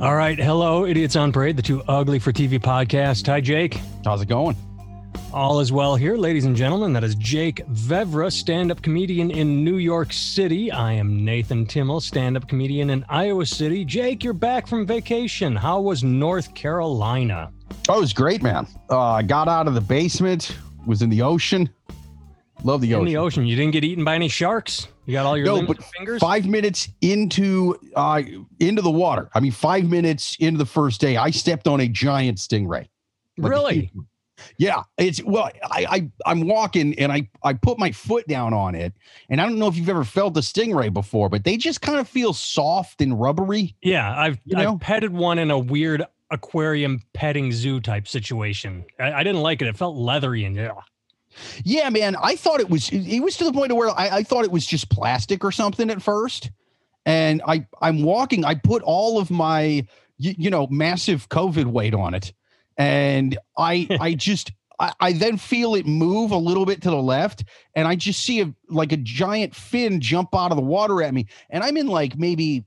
All right. Hello, Idiots on Parade, the too ugly for TV podcast. Hi, Jake. How's it going? All is well here, ladies and gentlemen. That is Jake Vevra, stand up comedian in New York City. I am Nathan Timmel, stand up comedian in Iowa City. Jake, you're back from vacation. How was North Carolina? Oh, it was great, man. Uh, I got out of the basement, was in the ocean. Love the In ocean. the ocean. You didn't get eaten by any sharks? You got all your No, but fingers? Five minutes into uh, into the water. I mean, five minutes into the first day, I stepped on a giant stingray. Like Really? Yeah, it's well, I, I I'm walking and I I put my foot down on it, and I don't know if you've ever felt a stingray before, but they just kind of feel soft and rubbery. Yeah, I've, You know? I've petted one in a weird aquarium petting zoo type situation. I, I didn't like it. It felt leathery and yeah. Yeah, man. I thought it was it was to the point of where I, I thought it was just plastic or something at first. And I I'm walking, I put all of my you, you know, massive COVID weight on it. And I I just I, I then feel it move a little bit to the left, and I just see a like a giant fin jump out of the water at me. And I'm in like maybe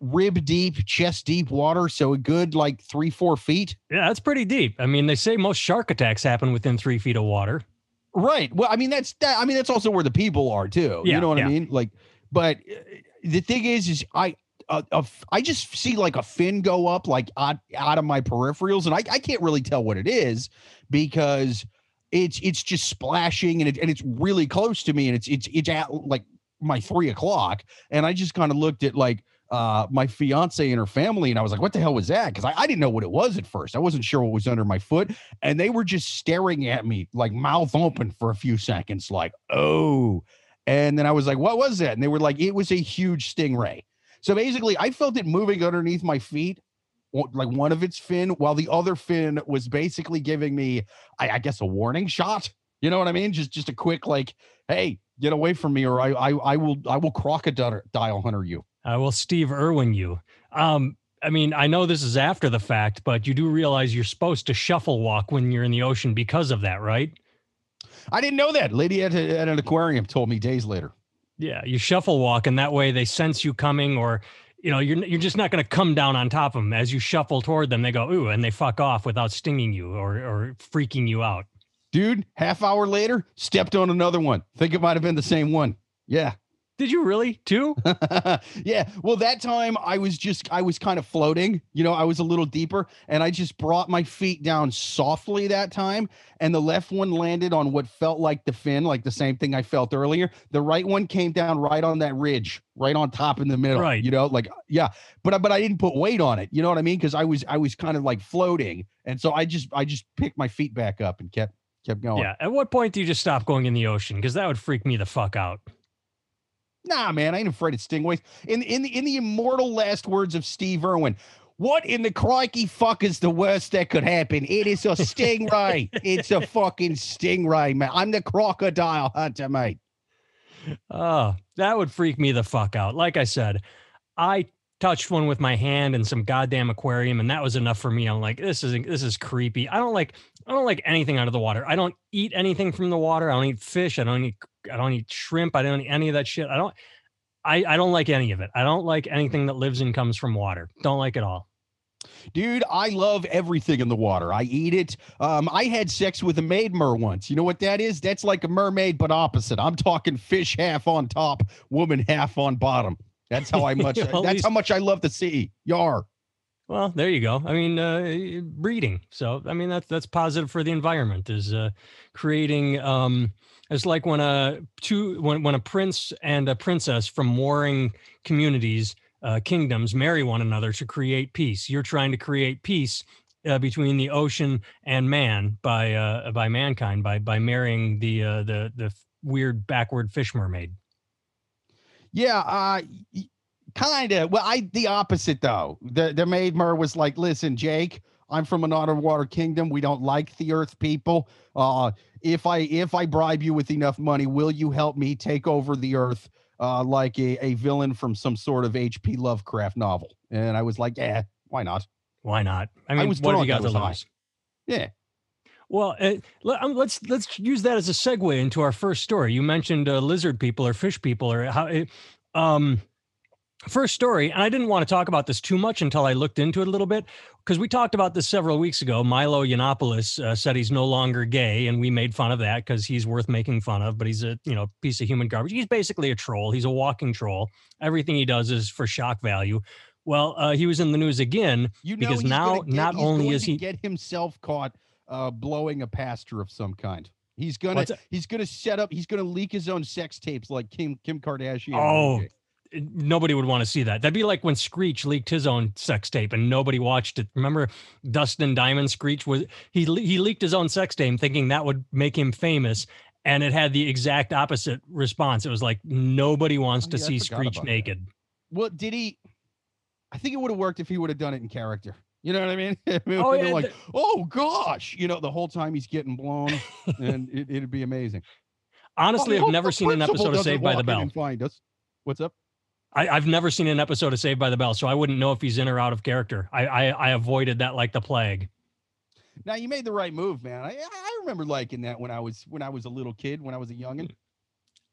rib deep, chest deep water, so a good like three, four feet. Yeah, that's pretty deep. I mean, they say most shark attacks happen within three feet of water. Right. Well, I mean that's that. I mean that's also where the people are too. Yeah, you know what yeah. I mean? Like, but uh, the thing is, is I. Uh, f- I just see like a fin go up like out, out of my peripherals, and I, I can't really tell what it is because it's it's just splashing and it, and it's really close to me, and it's it's it's at like my three o'clock, and I just kind of looked at like uh my fiance and her family, and I was like, what the hell was that? Because I, I didn't know what it was at first. I wasn't sure what was under my foot, and they were just staring at me like mouth open for a few seconds, like, oh. And then I was like, what was that? And they were like, it was a huge stingray. So basically, I felt it moving underneath my feet, like one of its fin, while the other fin was basically giving me, I, I guess, a warning shot. You know what I mean? Just just a quick like, hey, get away from me, or I I, I will I will crocodile hunter you. I will Steve Irwin you. Um, I mean, I know this is after the fact, but you do realize you're supposed to shuffle walk when you're in the ocean because of that, right? I didn't know that. Lady at, a- at an aquarium told me days later. Yeah, you shuffle walk, and that way they sense you coming, or you know, you're you're just not going to come down on top of them as you shuffle toward them. They go ooh, and they fuck off without stinging you or or freaking you out. Dude, half hour later, stepped on another one. Think it might have been the same one. Yeah. Did you really too? yeah. Well, that time I was just, I was kind of floating, you know, I was a little deeper and I just brought my feet down softly that time. And the left one landed on what felt like the fin, like the same thing I felt earlier. The right one came down right on that ridge, right on top in the middle, Right. you know, like, yeah. But, I- but I didn't put weight on it. You know what I mean? Cause I was, I was kind of like floating. And so I just, I just picked my feet back up and kept, kept going. Yeah. At what point do you just stop going in the ocean? Because that would freak me the fuck out. Nah, man, I ain't afraid of stingrays. In in the in the immortal last words of Steve Irwin, what in the crikey fuck is the worst that could happen? It is a stingray. it's a fucking stingray, man. I'm the crocodile hunter, mate. Oh, that would freak me the fuck out. Like I said, I touched one with my hand in some goddamn aquarium, and that was enough for me. I'm like, this is this is creepy. I don't like I don't like anything out of the water. I don't eat anything from the water. I don't eat fish. I don't eat I don't eat shrimp. I don't eat any of that shit. I don't I, I don't like any of it. I don't like anything that lives and comes from water. Don't like it all. Dude, I love everything in the water. I eat it. Um, I had sex with a maid mer once. You know what that is? That's like a mermaid, but opposite. I'm talking fish half on top, woman half on bottom. That's how I much. Well, that's least- how much I love the sea. Yar. Well, there you go. I mean, uh, breeding. So, I mean, that's that's positive for the environment. Is uh, creating. Um, it's like when a two when when a prince and a princess from warring communities, uh, kingdoms, marry one another to create peace. You're trying to create peace uh, between the ocean and man by uh, by mankind by by marrying the uh, the the weird backward fish mermaid. Yeah, uh kind of. Well, I the opposite though. The the maid mer was like, "Listen, Jake, I'm from an underwater kingdom. We don't like the earth people. Uh if I if I bribe you with enough money, will you help me take over the earth uh like a, a villain from some sort of HP Lovecraft novel?" And I was like, "Yeah, why not?" Why not? I mean, was what have you got I to lose? Yeah. Well, uh, um, let's let's use that as a segue into our first story. You mentioned uh, lizard people or fish people or how. It, um, first story, and I didn't want to talk about this too much until I looked into it a little bit because we talked about this several weeks ago. Milo Yiannopoulos uh, said he's no longer gay, and we made fun of that because he's worth making fun of. But he's a you know piece of human garbage. He's basically a troll. He's a walking troll. Everything he does is for shock value. Well, uh, he was in the news again You know because now get- not only is he get himself caught uh, blowing a pastor of some kind. He's gonna he's gonna set up. He's gonna leak his own sex tapes like Kim Kim Kardashian. Oh, Okay. Nobody would want to see that. That'd be like when Screech leaked his own sex tape and nobody watched it. Remember Dustin Diamond Screech was he he leaked his own sex tape thinking that would make him famous and it had the exact opposite response. It was like nobody wants Oh, to yeah, I see Screech about that. naked. Well, did he? I think it would have worked if he would have done it in character. You know what I mean? Would Oh, yeah, like, oh gosh, you know, the whole time he's getting blown, and it, it'd be amazing. Honestly, I've never seen an episode of Saved by the Bell. Find us. What's up? I, I've never seen an episode of Saved by the Bell, so I wouldn't know if he's in or out of character. I I, I avoided that like the plague. Now you made the right move, man. I, I remember liking that when I was when I was a little kid, when I was a youngin.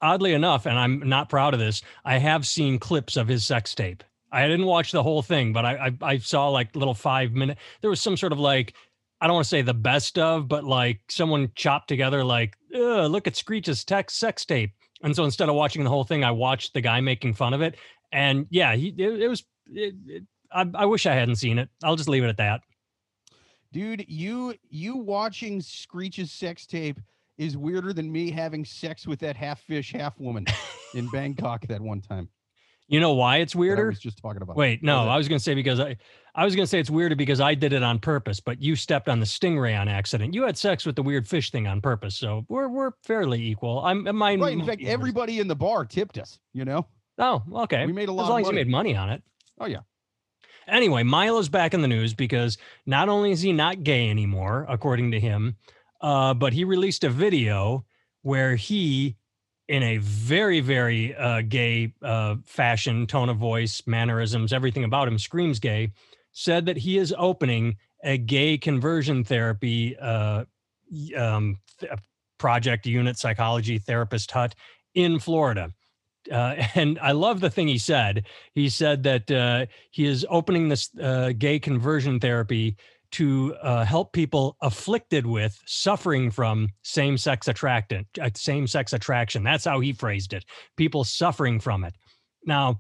oddly enough, and I'm not proud of this, I have seen clips of his sex tape. I didn't watch the whole thing, but I I, I saw like little five minute. There was some sort of like I don't want to say the best of, but like someone chopped together like, look at Screech's text sex tape. And so instead of watching the whole thing, I watched the guy making fun of it. And yeah, he it, it was. It, it, I, I wish I hadn't seen it. I'll just leave it at that. Dude, you you watching Screech's sex tape is weirder than me having sex with that half fish, half woman in Bangkok that one time. You know why it's that I weirder? was just talking about. Wait, no. I was going to say because I, I was going to say it's weirder because I did it on purpose, but you stepped on the stingray on accident. You had sex with the weird fish thing on purpose, so we're we're fairly equal. I'm mine. right. In fact, everybody in the bar tipped us. You know, Oh, okay. we made a lot As long of as you made money on it. Oh yeah. Anyway, Milo's back in the news because not only is he not gay anymore, according to him, uh, but he released a video where he, in a very, very uh, gay uh, fashion, tone of voice, mannerisms, everything about him screams gay, said that he is opening a gay conversion therapy uh, um, th- project, unit, psychology therapist hut in Florida. Uh, and I love the thing he said. He said that uh, he is opening this uh, gay conversion therapy to uh, help people afflicted with suffering from same-sex attraction uh, same-sex attraction that's how he phrased it people suffering from it now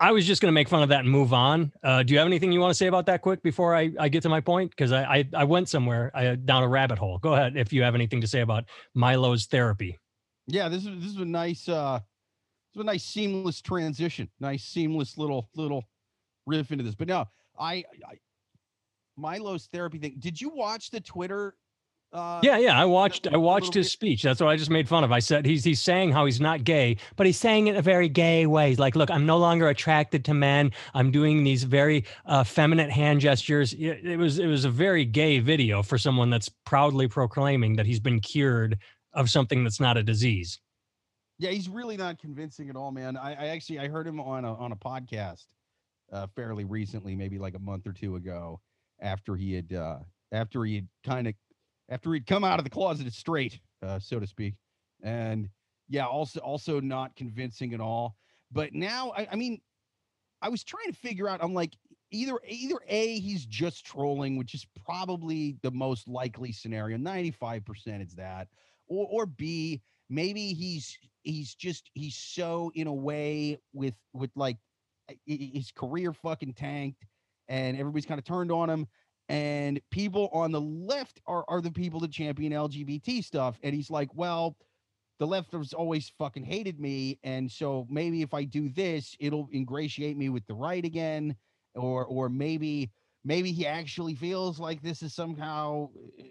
i was just going to make fun of that and move on uh, do you have anything you want to say about that quick before i, I get to my point because I, I i went somewhere I, down a rabbit hole go ahead if you have anything to say about milo's therapy Yeah. This is this is a nice uh, this is a nice seamless transition. Nice seamless little little riff into this. But now I, I Milo's therapy thing. Did you watch the Twitter? Uh, Yeah, yeah. I watched I watched his bit- speech. That's what I just made fun of. I said he's he's saying how he's not gay, but he's saying it in a very gay way. He's like, look, I'm no longer attracted to men. I'm doing these very uh, feminine hand gestures. It, it was it was a very gay video for someone that's proudly proclaiming that he's been cured of something that's not a disease. Yeah, he's really not convincing at all, man. I, I actually I heard him on a on a podcast uh fairly recently, maybe like a month or two ago, after he had uh after he had kind of after he'd come out of the closet straight, uh, so to speak. And yeah, also also not convincing at all. But now I, I mean, I was trying to figure out, I'm like, either either A, he's just trolling, which is probably the most likely scenario. 95% is that, or or B, maybe he's he's just he's so in a way with with like his career fucking tanked and everybody's kind of turned on him and people on the left are are the people that champion lgbt stuff and he's like well the left has always fucking hated me and so maybe if i do this it'll ingratiate me with the right again or or maybe maybe he actually feels like this is somehow uh,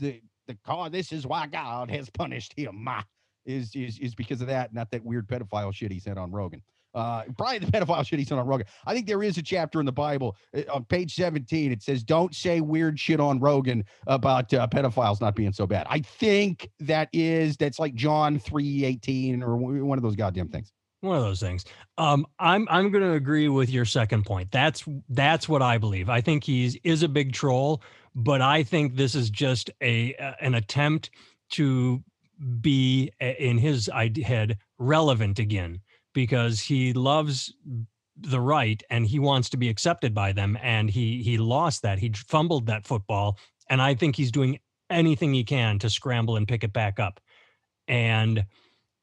the the cause this is why god has punished him ah, is is is because of that not that weird pedophile shit he said on rogan uh probably the pedophile shit he's on rogan i think there is a chapter in the bible uh, on page 17 it says don't say weird shit on rogan about uh, pedophiles not being so bad i think that is that's like john 318 or one of those goddamn things One of those things. Um, I'm I'm going to agree with your second point. That's that's what I believe. I think he's is a big troll, but I think this is just a an attempt to be a- in his head relevant again because he loves the right and he wants to be accepted by them. And he he lost that. He fumbled that football. And i think he's doing anything he can to scramble and pick it back up. And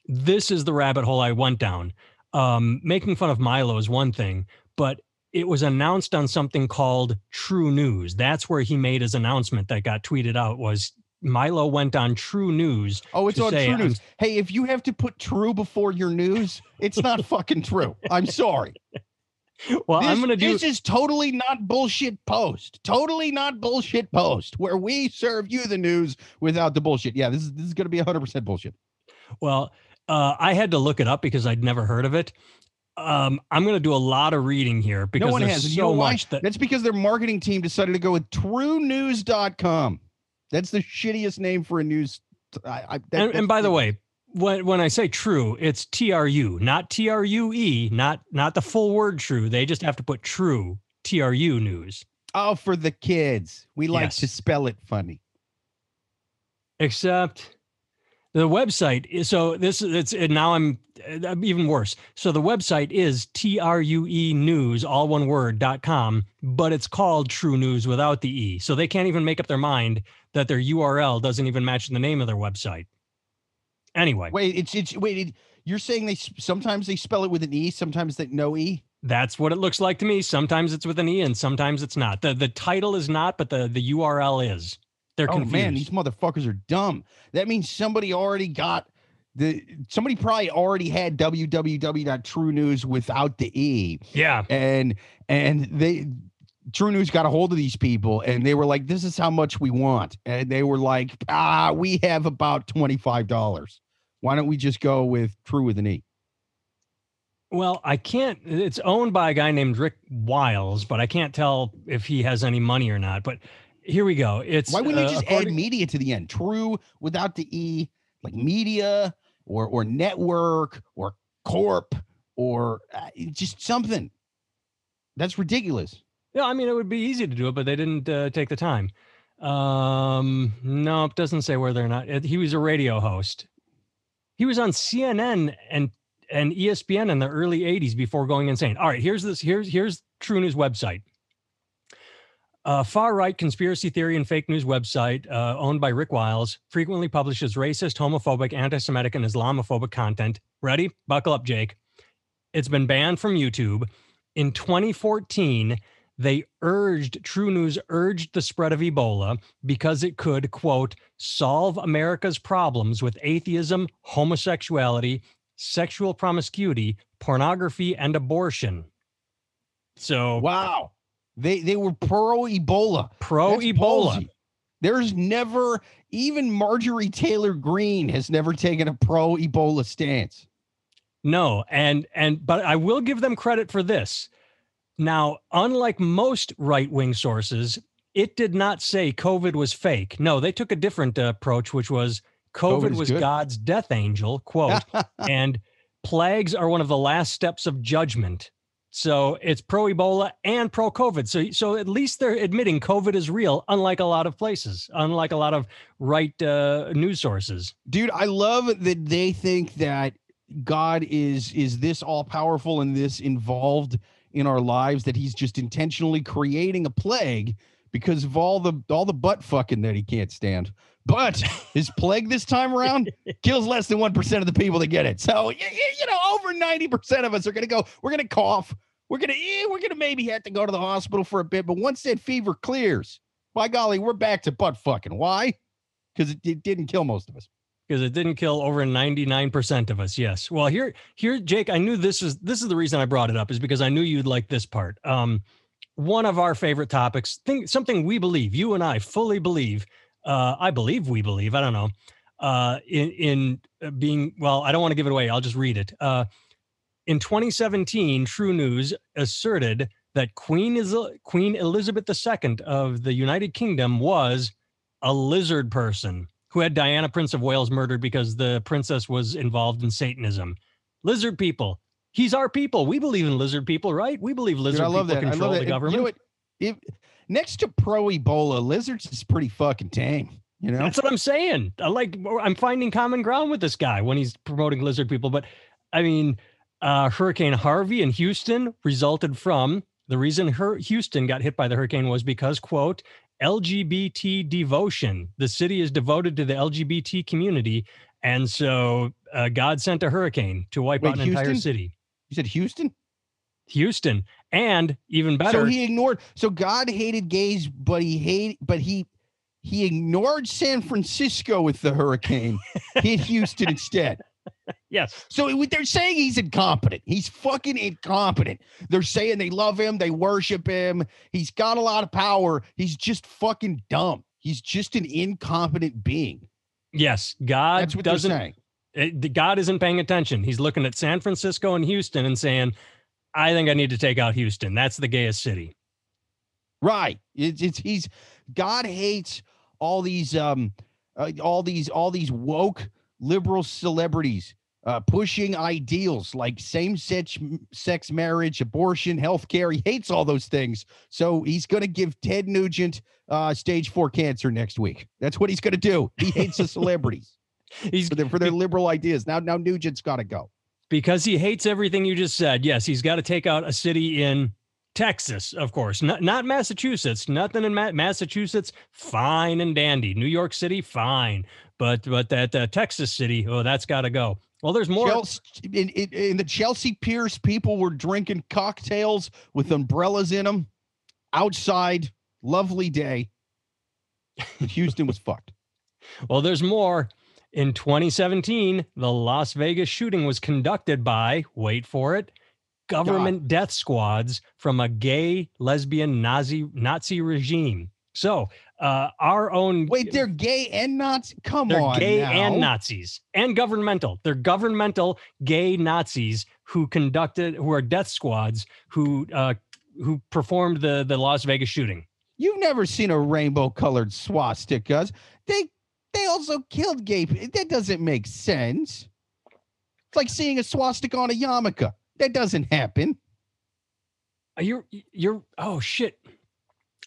this is the rabbit hole i went down. Um, making fun of milo is one thing but it was announced on something called true news. That's where he made his announcement that got tweeted out was Milo went on True News. Oh, it's on say, True News. Hey, if you have to put true before your news, it's not fucking true. I'm sorry. Well, this, I'm gonna do. This is totally not bullshit post. Totally not bullshit post where we serve you the news without the bullshit. Yeah, this is this is gonna be 100 percent bullshit. Well, uh, I had to look it up because I'd never heard of it. Um, I'm going to do a lot of reading here because no one has so you know much that that's because their marketing team decided to go with TrueNews.com. That's the shittiest name for a news. I, I, that, and, and by the way, when when I say true, it's T R U, not T R U E, not not the full word true. They just have to put true T R U news. Oh, for the kids, we like yes. to spell it funny. Except the website. Is so this it's and now I'm, even worse. So the website is T R U E news, all one word dot com, but it's called True News without the E. So they can't even make up their mind that their URL doesn't even match the name of their website. Anyway, wait, it's it's wait. It, you're saying they sometimes they spell it with an e, sometimes they no e. That's what it looks like to me. Sometimes it's with an e, and sometimes it's not. the The title is not, but the the URL is. They're oh man, these motherfuckers are dumb. That means somebody already got the somebody probably already had www.truenews without the e. Yeah, and and they True News got a hold of these people and they were like, this is how much we want. And they were like, ah, we have about $25. Why don't we just go with True with an E? Well, I can't. It's owned by a guy named Rick Wiles, but I can't tell if he has any money or not. But here we go. It's why wouldn't uh, you just add media to the end? True without the E, like media or or network or corp or uh, just something. That's ridiculous. Yeah, I mean, it would be easy to do it, but they didn't uh, take the time. Um, no, it doesn't say where they're not. He was a radio host. He was on CNN and and ESPN in the early '80s before going insane. All right, here's this. Here's here's True News website. A far right conspiracy theory and fake news website uh, owned by Rick Wiles frequently publishes racist, homophobic, anti Semitic, and Islamophobic content. Ready? Buckle up, Jake. It's been banned from YouTube. In 2014, they urged True News urged the spread of Ebola because it could, quote, solve America's problems with atheism, homosexuality, sexual promiscuity, pornography, and abortion. So wow. They they were pro Ebola. Pro Ebola. There's never even Marjorie Taylor Greene has never taken a pro Ebola stance. No, and and but I will give them credit for this. Now, unlike most right wing sources, it did not say COVID was fake. No, they took a different uh, approach, which was COVID, COVID was good. God's death angel, quote, and plagues are one of the last steps of judgment. So it's pro Ebola and pro COVID. So, so at least they're admitting COVID is real, unlike a lot of places, unlike a lot of right uh, news sources. Dude, I love that they think that God is is this all powerful and this involved in our lives that he's just intentionally creating a plague because of all the all the butt fucking that he can't stand. But his plague this time around kills less than 1% of the people that get it. So you, you know, over 90% of us are gonna go, we're gonna cough, we're gonna eh, we're gonna maybe have to go to the hospital for a bit, but once that fever clears, by golly, we're back to butt fucking. Why? Because it, it didn't kill most of us because it didn't kill over 99% of us yes well here here jake i knew this is this is the reason i brought it up is because i knew you'd like this part um one of our favorite topics think something we believe you and i fully believe uh i believe we believe i don't know uh in in uh, being well i don't want to give it away i'll just read it uh in 2017 true news asserted that queen is queen elizabeth ii of the united kingdom was a lizard person who had Diana, Prince of Wales, murdered because the princess was involved in Satanism. Lizard people. He's our people. We believe in lizard people, right? We believe lizard Dude, I love people that. control I love the government. You know what? If, next to pro Ebola, lizards is pretty fucking tame. You know, that's what I'm saying. I like I'm finding common ground with this guy when he's promoting lizard people. But I mean, Uh, hurricane Harvey in Houston resulted from the reason her, Houston got hit by the hurricane was because, quote, LGBT devotion. The city is devoted to the LGBT community. And so uh, God sent a hurricane to wipe Wait, out an entire Houston? city. You said Houston? Houston. And even better, So he ignored. So God hated gays, but he hate, but he he ignored San Francisco with the hurricane, hit Houston instead. yes, So they're saying he's incompetent. He's fucking incompetent. They're saying they love him, they worship him. He's got a lot of power. He's just fucking dumb. He's just an incompetent being. yes, God That's what doesn't saying. it, God isn't paying attention. He's looking at San Francisco and Houston and saying, I think I need to take out Houston. That's the gayest city. Right. It's, it's he's God hates all these um uh, all these all these woke liberal celebrities uh pushing ideals like same sex sex marriage, abortion, healthcare. He hates all those things. So he's going to give Ted Nugent uh stage 4 cancer next week. That's what he's going to do. He hates the celebrities He's for their for their liberal ideas. Now now Nugent's got to go. because he hates everything you just said. Yes, he's got to take out a city in Texas, of course, not, not Massachusetts. Nothing in Ma- Massachusetts, fine and dandy. New York City, fine, but but that uh, Texas city, oh, that's got to go. Well, there's more. Chelsea, in, in, in the Chelsea Piers, people were drinking cocktails with umbrellas in them outside. Lovely day. But Houston was fucked. Well, there's more. In 2017, the Las Vegas shooting was conducted by, wait for it, government death squads from a gay, lesbian, Nazi Nazi regime. So, uh, our own Wait, they're gay and Nazi. Come they're on, gay now. and Nazis and governmental. They're governmental gay Nazis who conducted, who are death squads who uh, who performed the the Las Vegas shooting. You've never seen a rainbow-colored swastikas. They they also killed gay. That doesn't make sense. It's like seeing a swastika on a yarmulke. That doesn't happen. Uh, You're you're oh shit.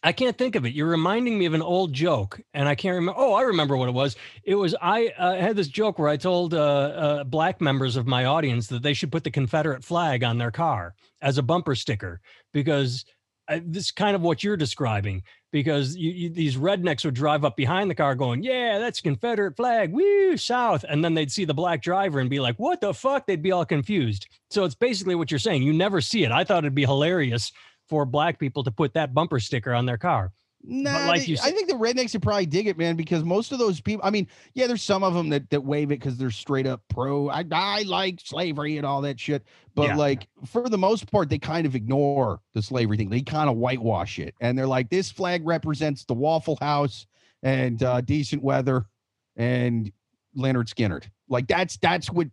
I can't think of it. You're reminding me of an old joke, and I can't remember. Oh, I remember what it was. It was I uh, had this joke where I told uh, uh, black members of my audience that they should put the Confederate flag on their car as a bumper sticker because uh, this is kind of what you're describing. Because you, you, these rednecks would drive up behind the car, going, "Yeah, that's Confederate flag, woo, South," and then they'd see the black driver and be like, "What the fuck?" They'd be all confused. So it's basically what you're saying. You never see it. I thought it'd be hilarious for black people to put that bumper sticker on their car. Nah, like I think the rednecks would probably dig it, man, because most of those people. I mean, yeah, there's some of them that that wave it because they're straight up pro. I I like slavery and all that shit, but Yeah. like for the most part, they kind of ignore the slavery thing. They kind of whitewash it, and they're like, this flag represents the Waffle House and uh, decent weather and Lynyrd Skynyrd. Like that's that's what,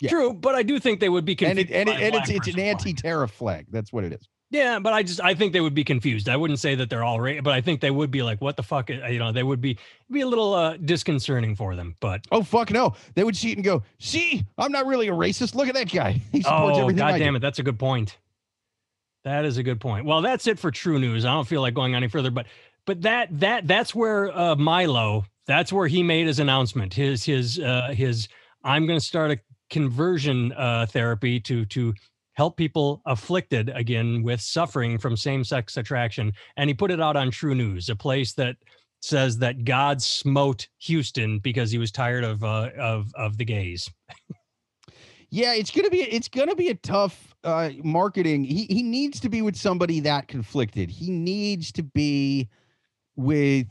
Yeah. True, but I do think they would be and it and, it, and it's it's an anti-tariff flag. That's what it is. Yeah, but I just I think they would be confused. I wouldn't say that they're all right, but I think they would be like, "What the fuck?" uh, You know, they would be be a little uh, disconcerting for them. But Oh fuck no! They would see it and go, "See, I'm not really a racist. Look at that guy. He supports oh everything god I damn do." it, that's a good point. That is a good point. Well, that's it for True News. I don't feel like going any further, but but that that that's where uh, Milo. That's where he made his announcement. His his uh, his. I'm going to start a conversion uh, therapy to to help people afflicted again with suffering from same-sex attraction and he put it out on true news a place that says that god smote houston because he was tired of uh, of of the gays Yeah, it's gonna be it's gonna be a tough uh, marketing. He he needs to be with somebody that conflicted. He needs to be with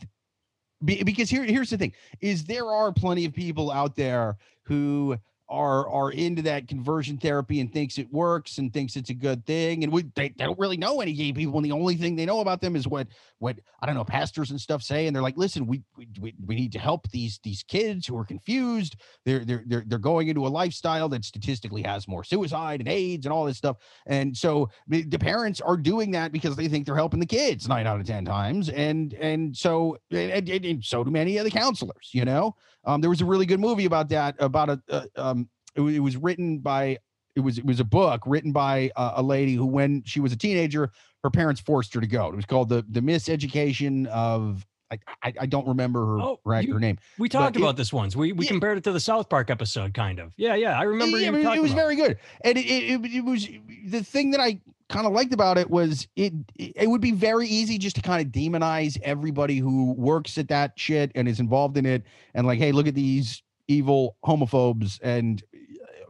be, because here here's the thing: is there are plenty of people out there who are are into that conversion therapy and thinks it works and thinks it's a good thing and we they, they don't really know any gay people and the only thing they know about them is what what i don't know pastors and stuff say and they're like listen we we, we, need to help these these kids who are confused they're they're they're they're going into a lifestyle that statistically has more suicide and AIDS and all this stuff. And so the, parents are doing that because they think they're helping the kids nine out of ten times. And and so and, and, and so do many of the counselors. You know, um, there was a really good movie about that about a uh, um, it, it was written by. It was it was a book written by uh, a lady who, when she was a teenager, her parents forced her to go. It was called the the Miseducation of I, I, I don't remember her Oh, right you- her name. We talked it- about this once. We we Yeah. compared it to the South Park episode, kind of. Yeah, yeah. I remember Yeah, it, it was very good, and it it, it, it was the thing that I kind of liked about it was it it would be very easy just to kind of demonize everybody who works at that shit and is involved in it, and like, hey, look at these evil homophobes, and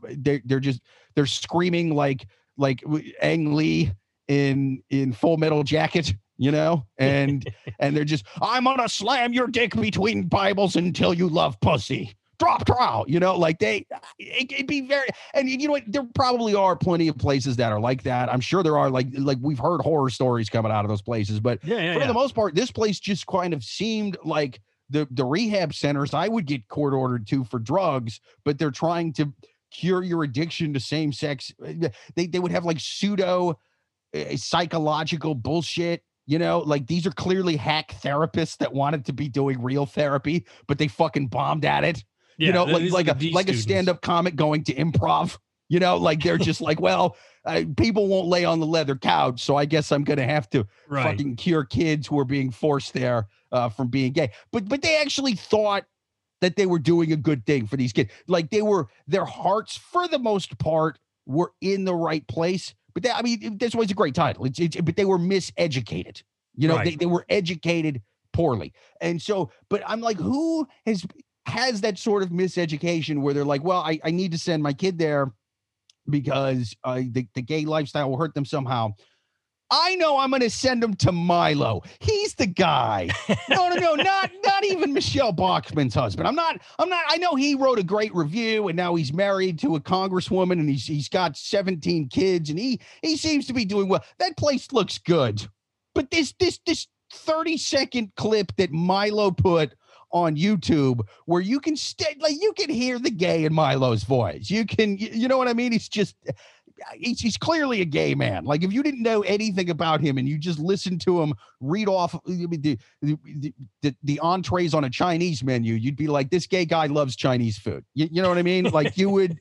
they they're just they're screaming like like R. Lee in in Full Metal Jacket, you know, and and they're just I'm gonna slam your dick between Bibles until you love pussy. Drop trial, you know, like they it, it'd be very and you know what there probably are plenty of places that are like that. I'm sure there are like like we've heard horror stories coming out of those places, but yeah, yeah, for yeah. the most part, this place just kind of seemed like the the rehab centers I would get court ordered to for drugs, but they're trying to cure your addiction to same sex. They they would have like pseudo uh, psychological bullshit. You know, like these are clearly hack therapists that wanted to be doing real therapy, but they fucking bombed at it. Yeah, you know, like like a like a stand-up comic going to improv. You know, like they're just like, well, uh, people won't lay on the leather couch, so I guess I'm gonna have to Right. fucking cure kids who are being forced there uh, from being gay. But but they actually thought that they were doing a good thing for these kids. Like they were their hearts, for the most part, were in the right place. But they, I mean, that's why it's a great title. It's, it's but they were miseducated. You know, Right. they, they were educated poorly. And so, but I'm like, who has has that sort of miseducation where they're like, well, I, I need to send my kid there because uh, the, the gay lifestyle will hurt them somehow. I know I'm going to send him to Milo. He's the guy. No, no, no, not not even Michele Bachmann's husband. I'm not. I'm not. I know he wrote a great review, and now he's married to a congresswoman, and he's he's got 17 kids, and he he seems to be doing well. That place looks good, but this this this 30 second clip that Milo put on YouTube where you can stay like you can hear the gay in Milo's voice. You can you, you know what I mean? He's just he's, he's clearly a gay man. Like if you didn't know anything about him and you just listened to him read off the, the, the, the entrees on a Chinese menu, you'd be like, this gay guy loves Chinese food. You, you know what I mean? Like you would,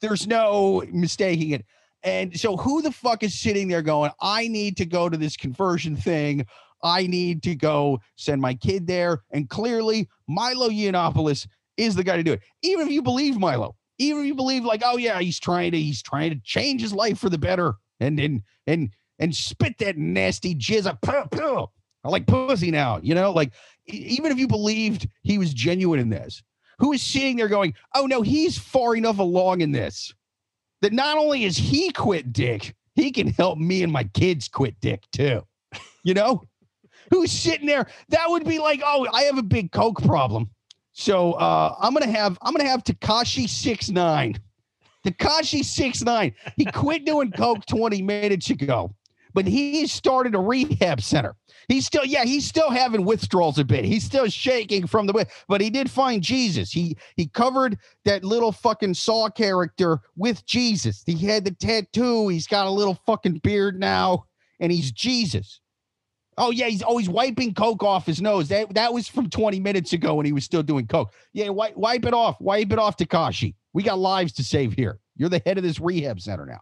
there's no mistaking it. And so who the fuck is sitting there going, I need to go to this conversion thing. I need to go send my kid there. And clearly Milo Yiannopoulos is the guy to do it. Even if you believe Milo, even if you believe like, oh yeah, he's trying to, he's trying to change his life for the better and and and and spit that nasty jizz up. Puh, puh. I like pussy now, you know, like even if you believed he was genuine in this, who is sitting there going, oh no, he's far enough along in this that not only is he quit dick, he can help me and my kids quit dick too. You know? Who's sitting there? That would be like, oh, I have a big coke problem. So uh, I'm gonna have I'm gonna have Tekashi six nine. Tekashi six nine. He quit doing coke 20 minutes ago, but he started a rehab center. He's still, yeah, he's still having withdrawals a bit. He's still shaking from the, but he did find Jesus. He he covered that little fucking Saw character with Jesus. He had the tattoo. He's got a little fucking beard now, and he's Jesus. Oh yeah, he's oh, always wiping coke off his nose. That that was from 20 minutes ago when he was still doing coke. Yeah, wipe wipe it off. Wipe it off, Tekashi. We got lives to save here. You're the head of this rehab center now.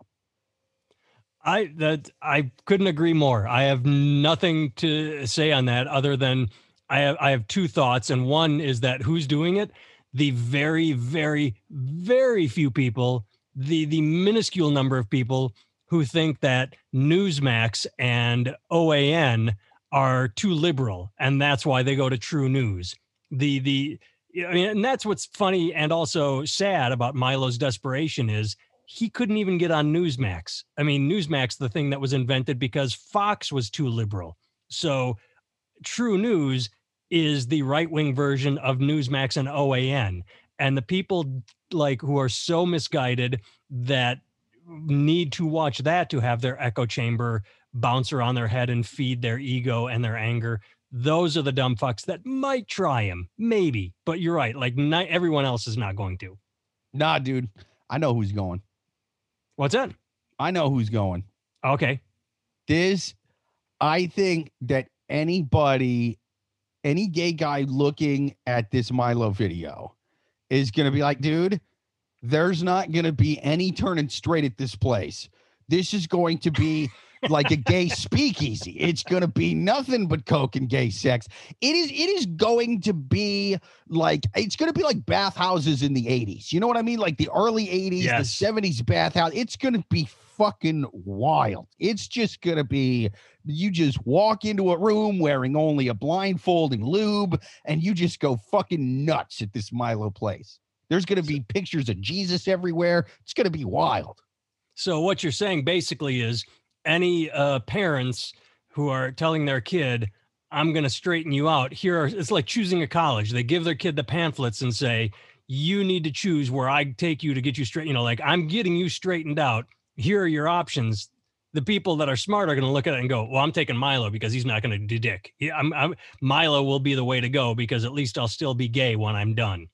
I that I couldn't agree more. I have nothing to say on that other than I have I have two thoughts, and one is that who's doing it? The very, very, very few people, the the minuscule number of people who think that Newsmax and OAN are too liberal, and that's why they go to True News. The the I mean, and that's what's funny and also sad about Milo's desperation is he couldn't even get on Newsmax. I mean, Newsmax, the thing that was invented because Fox was too liberal. So True News is the right wing version of Newsmax and OAN. And the people like who are so misguided that need to watch that to have their echo chamber bounce around their head and feed their ego and their anger. Those are the dumb fucks that might try him, maybe. But you're right. Like, not everyone else is not going to. Nah, dude. I know who's going. What's that? I know who's going. Okay. This, I think that anybody, any gay guy looking at this Milo video is going to be like, dude, there's not going to be any turning straight at this place. This is going to be like a gay speakeasy. It's going to be nothing but coke and gay sex. It is. It is going to be like it's going to be like bathhouses in the '80s. You know what I mean? Like the early '80s, Yes. the '70s bathhouse. It's going to be fucking wild. It's just going to be. You just walk into a room wearing only a blindfold and lube, and you just go fucking nuts at this Milo place. There's going to be pictures of Jesus everywhere. It's going to be wild. So what you're saying basically is any uh, parents who are telling their kid, "I'm going to straighten you out." Here, are, it's like choosing a college. They give their kid the pamphlets and say, "You need to choose where I take you to get you straight." You know, like I'm getting you straightened out. Here are your options. The people that are smart are going to look at it and go, "Well, I'm taking Milo because he's not going to do dick. Yeah, I'm, I'm, Milo will be the way to go because at least I'll still be gay when I'm done."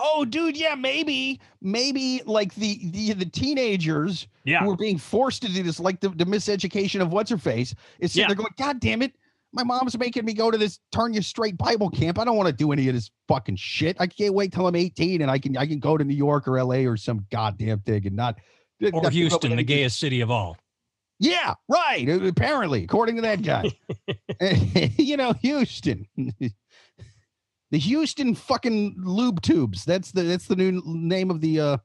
Oh, dude, yeah, maybe, maybe like the the the teenagers Yeah, who are being forced to do this, like the, the miseducation of what's her face, is sitting Yeah. there going, God damn it. My mom's making me go to this turn you straight Bible camp. I don't want to do any of this fucking shit. I can't wait till I'm 18 and I can I can go to New York or LA or some goddamn thing and not not or with Houston, the gayest city of all. Yeah, right. Apparently, according to that guy. you know, Houston. the Houston fucking lube tubes. That's the that's the new name of the uh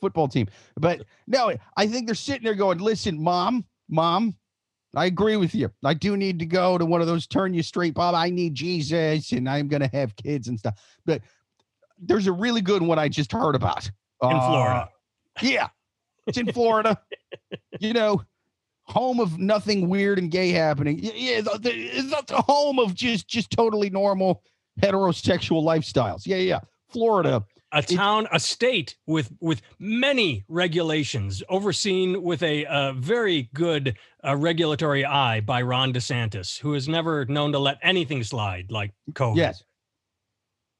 football team. But no, I think they're sitting there going, listen, mom, mom, I agree with you. I do need to go to one of those turn you straight, Bob. I need Jesus and I'm gonna have kids and stuff. But there's a really good one I just heard about. In Uh, Florida. yeah. It's in Florida. you know, home of nothing weird and gay happening. Yeah, the, it's not the home of just just totally normal heterosexual lifestyles. Yeah, yeah. Florida. a town, a state with with many regulations, overseen with a, uh very good uh, regulatory eye by Ron DeSantis, who is never known to let anything slide like COVID. Yes.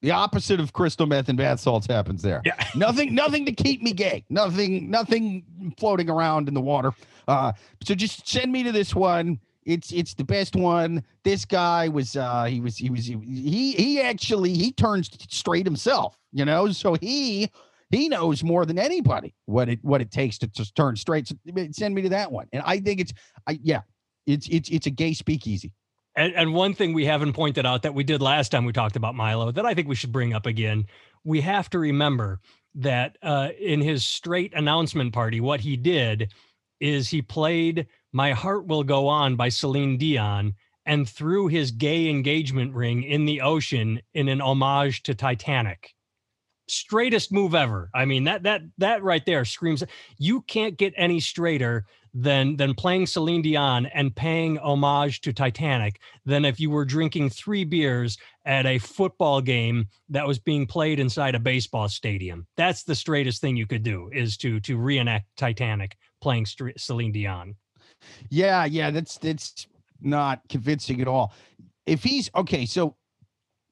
The opposite of crystal meth and bath salts happens there. Yeah. nothing, nothing to keep me gay. Nothing, nothing floating around in the water. Uh, so just send me to this one. It's it's the best one. This guy was uh he was he was he he actually he turns straight himself, you know. So he he knows more than anybody what it what it takes to just turn straight. So send me to that one. And I think it's I yeah, it's it's it's a gay speakeasy. And, and one thing we haven't pointed out that we did last time we talked about Milo that I think we should bring up again. We have to remember that uh, in his straight announcement party, what he did is he played My Heart Will Go On by Celine Dion and threw his gay engagement ring in the ocean in an homage to Titanic. Straightest move ever. I mean, that that that right there screams you can't get any straighter than than playing Celine Dion and paying homage to Titanic than if you were drinking three beers at a football game that was being played inside a baseball stadium. That's the straightest thing you could do is to to reenact Titanic playing Celine Dion. Yeah, yeah, that's that's not convincing at all. If he's okay, so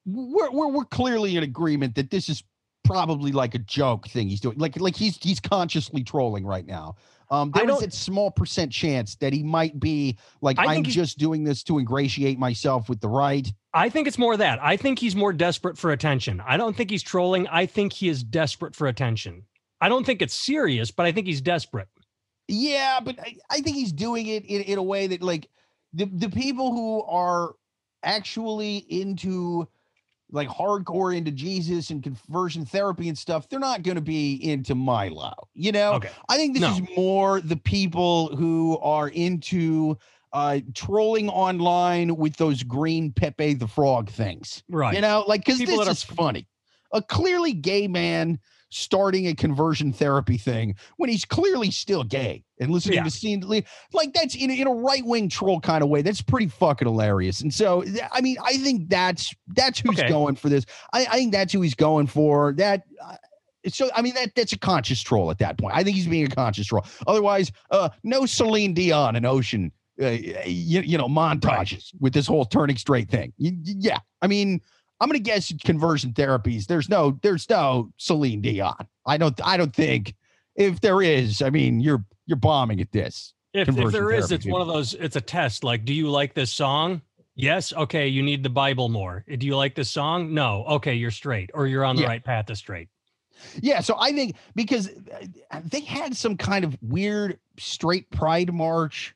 we're we're we're clearly in agreement that this is probably like a joke thing he's doing. Like like he's he's consciously trolling right now. Um, there is don't- small percent chance that he might be like I he's- just doing this to ingratiate myself with the right. I think it's more that. I think he's more desperate for attention. I don't think he's trolling. I think he is desperate for attention. I don't think it's serious, but I think he's desperate. Yeah, but I, I think he's doing it in, in a way that like the the people who are actually into like hardcore into Jesus and conversion therapy and stuff, they're not going to be into Milo. You know, Okay. I think this No. is more the people who are into uh trolling online with those green Pepe the Frog things. Right. You know, like because People this are- is funny. A clearly gay man starting a conversion therapy thing when he's clearly still gay and listening Yeah. to scene like that's in, a- in a right-wing troll kind of way. That's pretty fucking hilarious. And so i mean i think that's that's who's Okay. going for this. I, I think that's who he's going for. That uh, so i mean that that's a conscious troll at that point. I think he's being a conscious troll. Otherwise uh no celine dion and ocean uh, you, you know montages with this whole turning straight thing. Yeah. I mean I'm gonna guess conversion therapies. There's no, there's no Celine Dion. I don't, I don't think. If there is, I mean, you're you're bombing at this. If, if there is, it's one of those, it's a test. Like, do you like this song? Yes. Okay. You need the Bible more. Do you like this song? No. Okay. You're straight or you're on the Yeah. right path to straight. Yeah, so I think because uh, they had some kind of weird straight pride march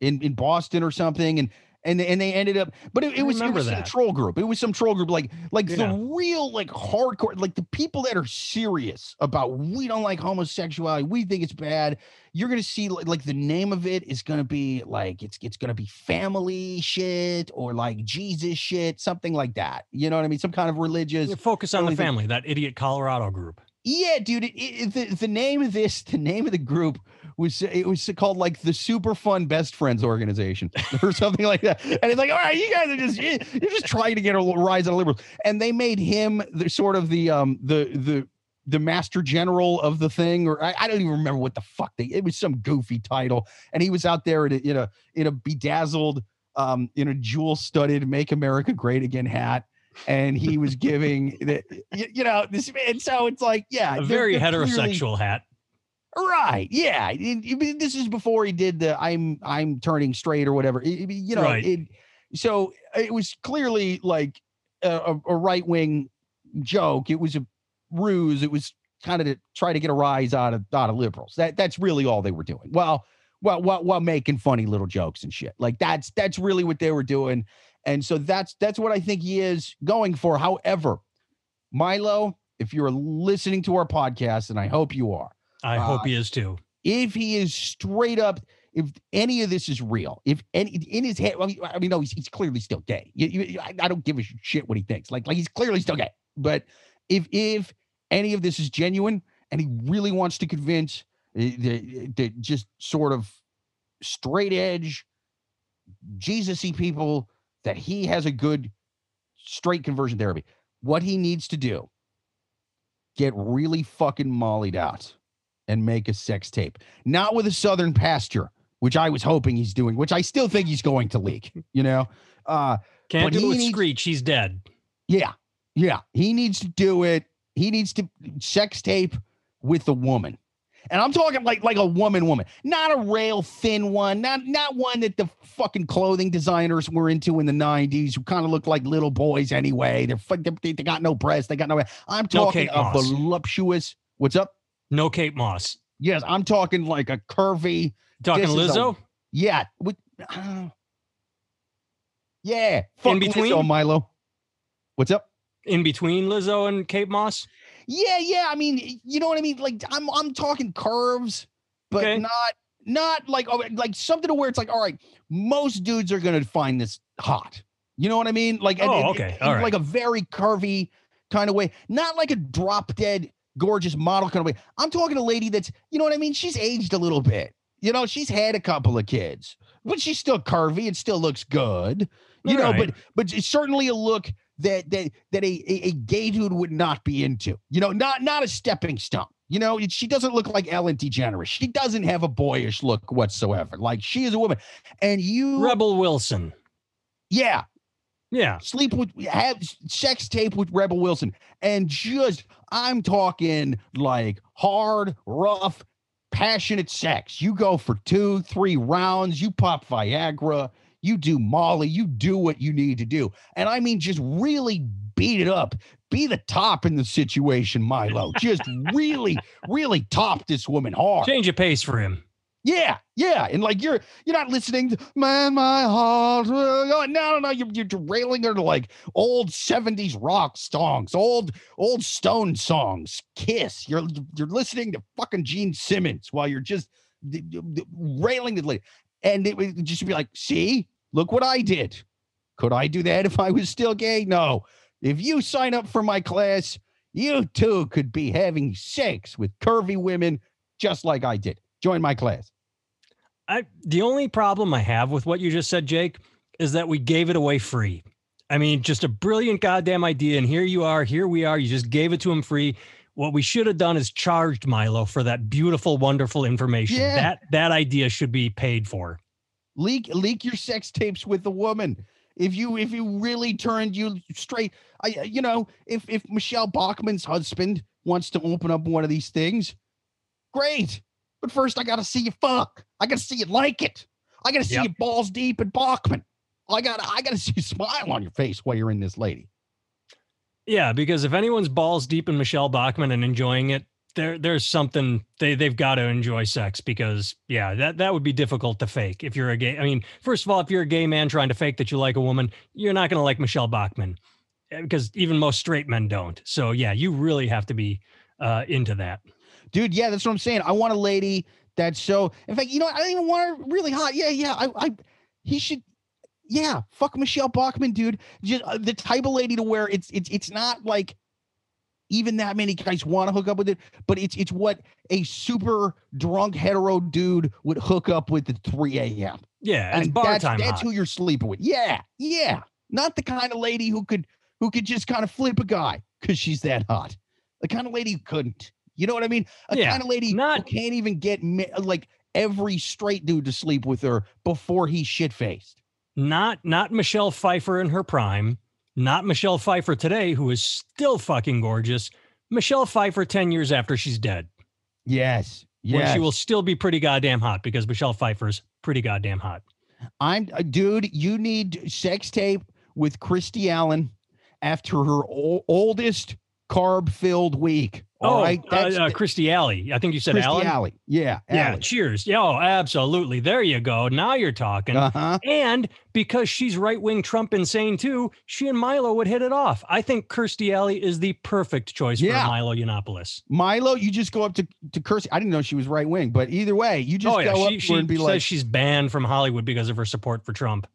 in in Boston or something, and and and they ended up but it, it was it was some troll group. It was some troll group like like yeah. the real like hardcore like the people that are serious about we don't like homosexuality. We think it's bad. You're gonna see like, like the name of it is gonna be like it's it's gonna be family shit or like jesus shit something like that. You know what i mean? Some kind of religious you focus on the family thing. that idiot colorado group yeah dude it, it, the, the name of this the name of the group was it was called like the Super Fun Best Friends Organization or something like that. And it's like, all right, you guys are just you're just trying to get a rise out of liberals. And they made him the sort of the um the the the master general of the thing, or I, I, don't even remember what the fuck they. It was some goofy title, and he was out there in a in a, in a bedazzled, um, in a jewel studded "Make America Great Again" hat, and he was giving the, you, you know, this. And so it's like, yeah, a very they're, they're heterosexual clearly, hat. Right. Yeah. This is before he did the I'm I'm turning straight or whatever. You know, right. it, so it was clearly like a, a right wing joke. It was a ruse. It was kind of to try to get a rise out of out of liberals. That that's really all they were doing. Well, well, while, while making funny little jokes and shit. Like that's that's really what they were doing. And so that's that's what I think he is going for. However, Milo, if you're listening to our podcast, and I hope you are, I uh, hope he is too. If he is straight up, if any of this is real, if any in his head, I mean, no, he's, he's clearly still gay. You, you, I, I don't give a shit what he thinks. Like, like he's clearly still gay. But if if any of this is genuine and he really wants to convince the, the, the just sort of straight edge Jesus-y people that he has a good straight conversion therapy, what he needs to do, get really fucking mollied out and make a sex tape. Not with a Southern pasture, which I was hoping he's doing, which I still think he's going to leak, you know? Uh, Can't do it needs, Screech. He's dead. Yeah. Yeah. He needs to do it. He needs to sex tape with a woman. And I'm talking like like a woman woman, not a rail thin one, not not one that the fucking clothing designers were into in the 90s who kind of look like little boys anyway. They're they, they got no breasts, they got no I'm talking no a voluptuous. What's up? No Kate Moss. Yes, I'm talking like a curvy. Talking Lizzo? A, yeah. With, uh, yeah. Fuck In between Lizzo, Milo. What's up? In between Lizzo and Kate Moss? Yeah, yeah. I mean, you know what I mean? Like I'm I'm talking curves, but okay. not not like oh, like something to where it's like, all right, most dudes are gonna find this hot. You know what I mean? Like, oh, okay, all right. like a very curvy kind of way, not like a drop dead gorgeous model kind of way. I'm talking a lady that's, you know what I mean? She's aged a little bit. You know, she's had a couple of kids, but she's still curvy and still looks good. You All know, right. but but it's certainly a look that that that a, a, a gay dude would not be into. You know, not not a stepping stone. You know, she doesn't look like Ellen DeGeneres. She doesn't have a boyish look whatsoever. Like she is a woman. And you Rebel Wilson. Yeah. Yeah. Sleep with have sex tape with Rebel Wilson. And just I'm talking like hard, rough, passionate sex. You go for two, three rounds, you pop Viagra, you do Molly, you do what you need to do. And I mean, just really beat it up. Be the top in the situation, Milo. Just really, really top this woman hard. Change of pace for him. Yeah, yeah, and like you're you're not listening to "Man, My Heart." Uh, no, no, no, you're you're derailing her to like old '70s rock songs, old old Stone songs, Kiss. You're you're listening to fucking Gene Simmons while you're just railing the lady, and it would just be like, "See, look what I did. Could I do that if I was still gay? No. If you sign up for my class, you too could be having sex with curvy women just like I did." Join my class. I the only problem I have with what you just said, Jake, is that we gave it away free. I mean, just a brilliant goddamn idea. And here you are, here we are. You just gave it to him free. What we should have done is charged Milo for that beautiful, wonderful information. Yeah. That that idea should be paid for. Leak leak your sex tapes with a woman. If you if you really turned you straight, I you know, if if Michele Bachmann's husband wants to open up one of these things, great. But first, I got to see you fuck. I got to see you like it. I got to see yep. you balls deep in Bachmann. I gotta I got to see you smile on your face while you're in this lady. Yeah, because if anyone's balls deep in Michele Bachmann and enjoying it, there there's something they they've got to enjoy sex because yeah that that would be difficult to fake if you're a gay i mean first of all if you're a gay man trying to fake that you like a woman you're not going to like michele bachmann eh, because even most straight men don't. So yeah you really have to be uh into that. Dude yeah that's what i'm saying. I want a lady that's so in fact you know i don't even want her really hot. Yeah yeah i, I he should yeah fuck michele Bachmann dude. Just uh, the type of lady to where it's it's it's not like even that many guys want to hook up with it, but it's it's what a super drunk hetero dude would hook up with at 3 a.m. Yeah, and bar that's, time. That's hot. who you're sleeping with. Yeah, yeah. Not the kind of lady who could who could just kind of flip a guy because she's that hot. The kind of lady who couldn't. You know what I mean? A Yeah, kind of lady not- who can't even get like every straight dude to sleep with her before he's shit faced. not not Michelle Pfeiffer in her prime, not Michelle Pfeiffer today, who is still fucking gorgeous. Michelle Pfeiffer 10 years after she's dead. Yes. When Yes. she will still be pretty goddamn hot because Michelle Pfeiffer's pretty goddamn hot. I'm uh, dude, you need sex tape with Christy Allen after her o- oldest carb filled week. All oh, right. uh, uh, Kirstie Alley. I think you said Christy Allen. Alley. Yeah. Yeah, cheers. Yeah, oh, absolutely. There you go. Now you're talking. Uh-huh. And because she's right wing Trump insane too, she and Milo would hit it off. I think Kirstie Alley is the perfect choice Yeah. for Milo Yiannopoulos. Milo, you just go up to, to Kirstie. I didn't know she was right wing, but either way, you just oh yeah, go she, up she and be says like, she's banned from Hollywood because of her support for Trump.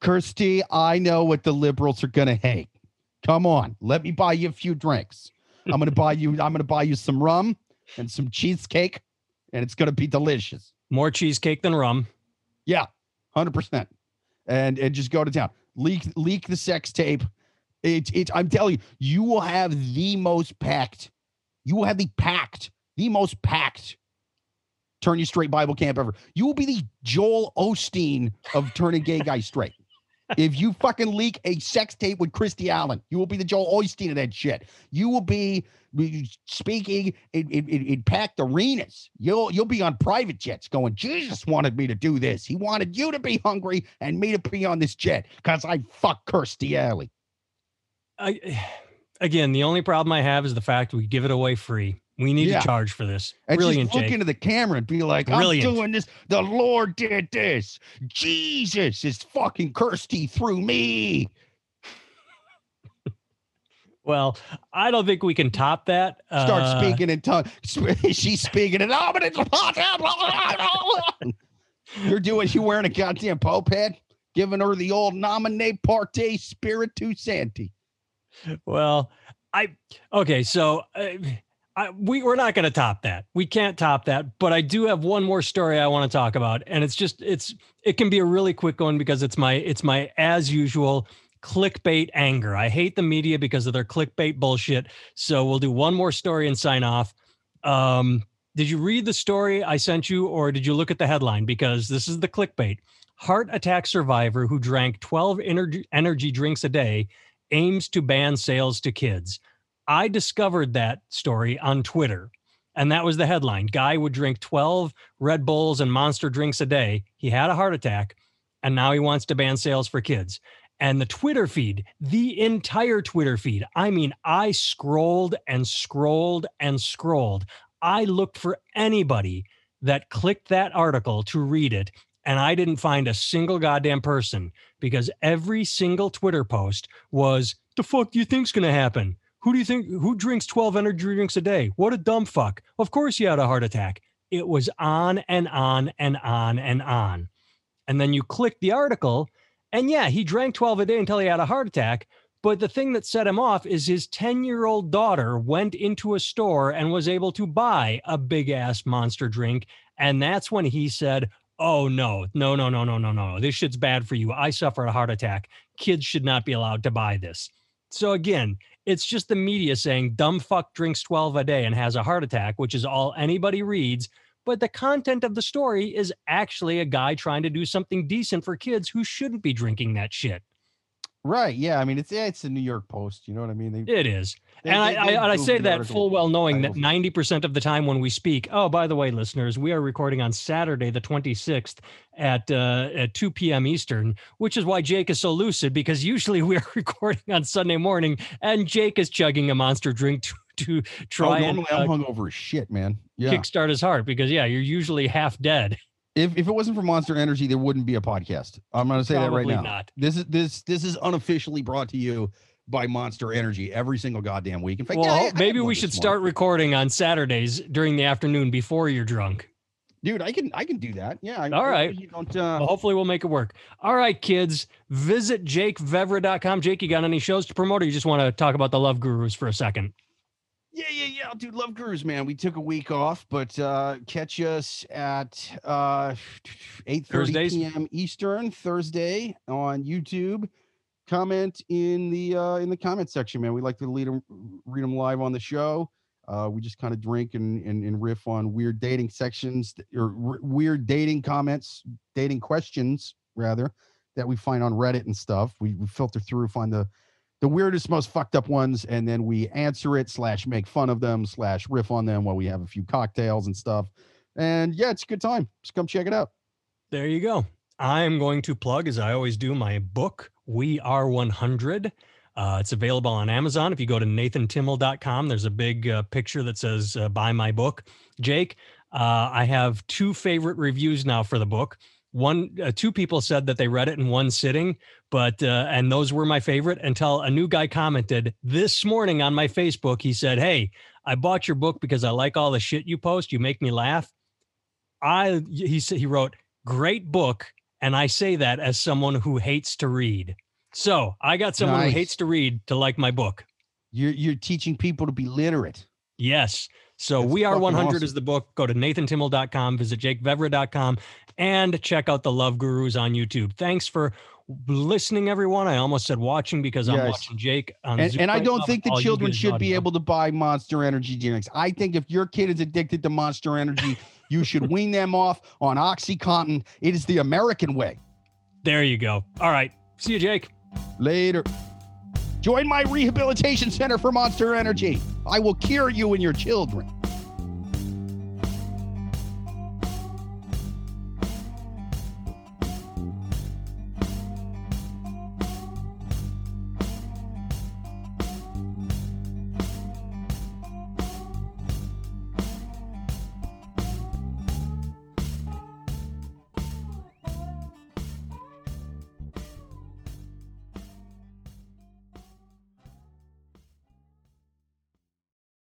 Kirstie, I know what the liberals are gonna hate. Come on, let me buy you a few drinks. I'm gonna buy you, I'm gonna buy you some rum and some cheesecake, and it's gonna be delicious. More cheesecake than rum. Yeah, hundred percent. And and just go to town. Leak leak the sex tape. It's it's. I'm telling you, you will have the most packed. You will have the packed, the most packed. Turn you straight Bible camp ever. You will be the Joel Osteen of turning gay guys straight. If you fucking leak a sex tape with Christy Allen, you will be the Joel Osteen of that shit. You will be speaking in, in, in, in packed arenas. You'll you'll be on private jets going, Jesus wanted me to do this. He wanted you to be hungry and me to be on this jet because I fuck Kirstie Alley. I, again, the only problem I have is the fact we give it away free. We need Yeah. to charge for this. And Brilliant, just look Jake. into the camera and be like, Brilliant. I'm doing this. The Lord did this. Jesus is fucking Kirstie through me. Well, I don't think we can top that. Start Uh, speaking in tongue. She's speaking in. Oh, but it's You're doing. You wearing a goddamn pope head, giving her the old nominate parte spiritu santi. Well, I okay. So uh, I, we we're not going to top that. We can't top that. But I do have one more story I want to talk about, and it's just it's it can be a really quick one because it's my it's my as usual clickbait anger. I hate the media because of their clickbait bullshit. So we'll do one more story and sign off. Um, did you read the story I sent you, or did you look at the headline? Because this is the clickbait. Heart attack survivor who drank 12 energy, energy drinks a day aims to ban sales to kids. I discovered that story on Twitter, and that was the headline. Guy would drink 12 Red Bulls and monster drinks a day. He had a heart attack, and now he wants to ban sales for kids. And the Twitter feed, the entire Twitter feed, I mean, I scrolled and scrolled and scrolled. I looked for anybody that clicked that article to read it, and I didn't find a single goddamn person because every single Twitter post was, the fuck do you think's gonna happen? Who do you think who drinks 12 energy drinks a day? What a dumb fuck. Of course you had a heart attack. It was on and on and on and on. And then you click the article, and yeah, he drank 12 a day until he had a heart attack. But the thing that set him off is his 10 year old daughter went into a store and was able to buy a big ass monster drink. And that's when he said, Oh, no, no, no, no, no, no, no. This shit's bad for you. I suffered a heart attack. Kids should not be allowed to buy this. So again, it's just the media saying dumb fuck drinks 12 a day and has a heart attack, which is all anybody reads. But the content of the story is actually a guy trying to do something decent for kids who shouldn't be drinking that shit. Right. Yeah. I mean, it's yeah, it's the New York Post. You know what I mean? They, It is. they- and I, they- I, and I say that full well knowing that 90% of the time when we speak, oh, by the way, listeners, we are recording on Saturday, the 26th at, uh, at 2 p.m. Eastern, which is why Jake is so lucid because usually we are recording on Sunday morning and Jake is chugging a monster drink to, to Oh, try and normally uh, I'm hungover as shit, man. Yeah. kickstart his heart because, yeah, you're usually half dead. If if it wasn't for Monster Energy, there wouldn't be a podcast. I'm gonna say that right Probably now. not. This is this this is unofficially brought to you by Monster Energy every single goddamn week. In fact, Well, yeah, I- I maybe one we should start recording on Saturdays during the afternoon before you're drunk. dude. I can I can do that. Yeah. I- All I- right. You don't. Uh, Well, hopefully we'll make it work. All right, kids, visit jakevevra.com. Jake, you got any shows to promote or you just want to talk about the Love Gurus for a second? Yeah, yeah, yeah. Dude, Love Gurus, man. We took a week off, but uh catch us at uh 8 Thursdays? p.m. Eastern Thursday on YouTube. Comment in the uh in the comment section, man. We like to lead 'em- read them live on the show. Uh, we just kind of drink and, and and riff on weird dating sections or r- weird dating comments, dating questions rather that we find on Reddit and stuff. We, we filter through, find the the weirdest, most fucked up ones, and then we answer it slash make fun of them slash riff on them while we have a few cocktails and stuff. And yeah, it's a good time. Just come check it out. There you go. I'm going to plug, as I always do, my book, We Are 100. Uh, it's available on Amazon. If you go to nathantimmel.com, there's a big uh, picture that says uh, buy my book. Jake, uh, I have two favorite reviews now for the book. One, uh, two people said that they read it in one sitting, but uh, and those were my favorite until a new guy commented this morning on my Facebook. He said, "Hey, I bought your book because I like all the shit you post. You make me laugh." I he said he wrote great book, and I say that as someone who hates to read. So I got someone Nice. who hates to read to like my book. You're you're teaching people to be literate. Yes. So That's we are 100 awesome. is the book. Go to nathantimmel.com, visit jakevevra.com, and check out the Love Gurus on YouTube. Thanks for listening, everyone. I almost said watching because I'm Yes. watching Jake on And, Zoom and I don't think the children should be audio. able to buy Monster Energy drinks. I think if your kid is addicted to Monster Energy, you should wean them off on OxyContin. It is the American way. There you go. All right. See you, Jake. Later. Join my rehabilitation center for Monster Energy. I will cure you and your children.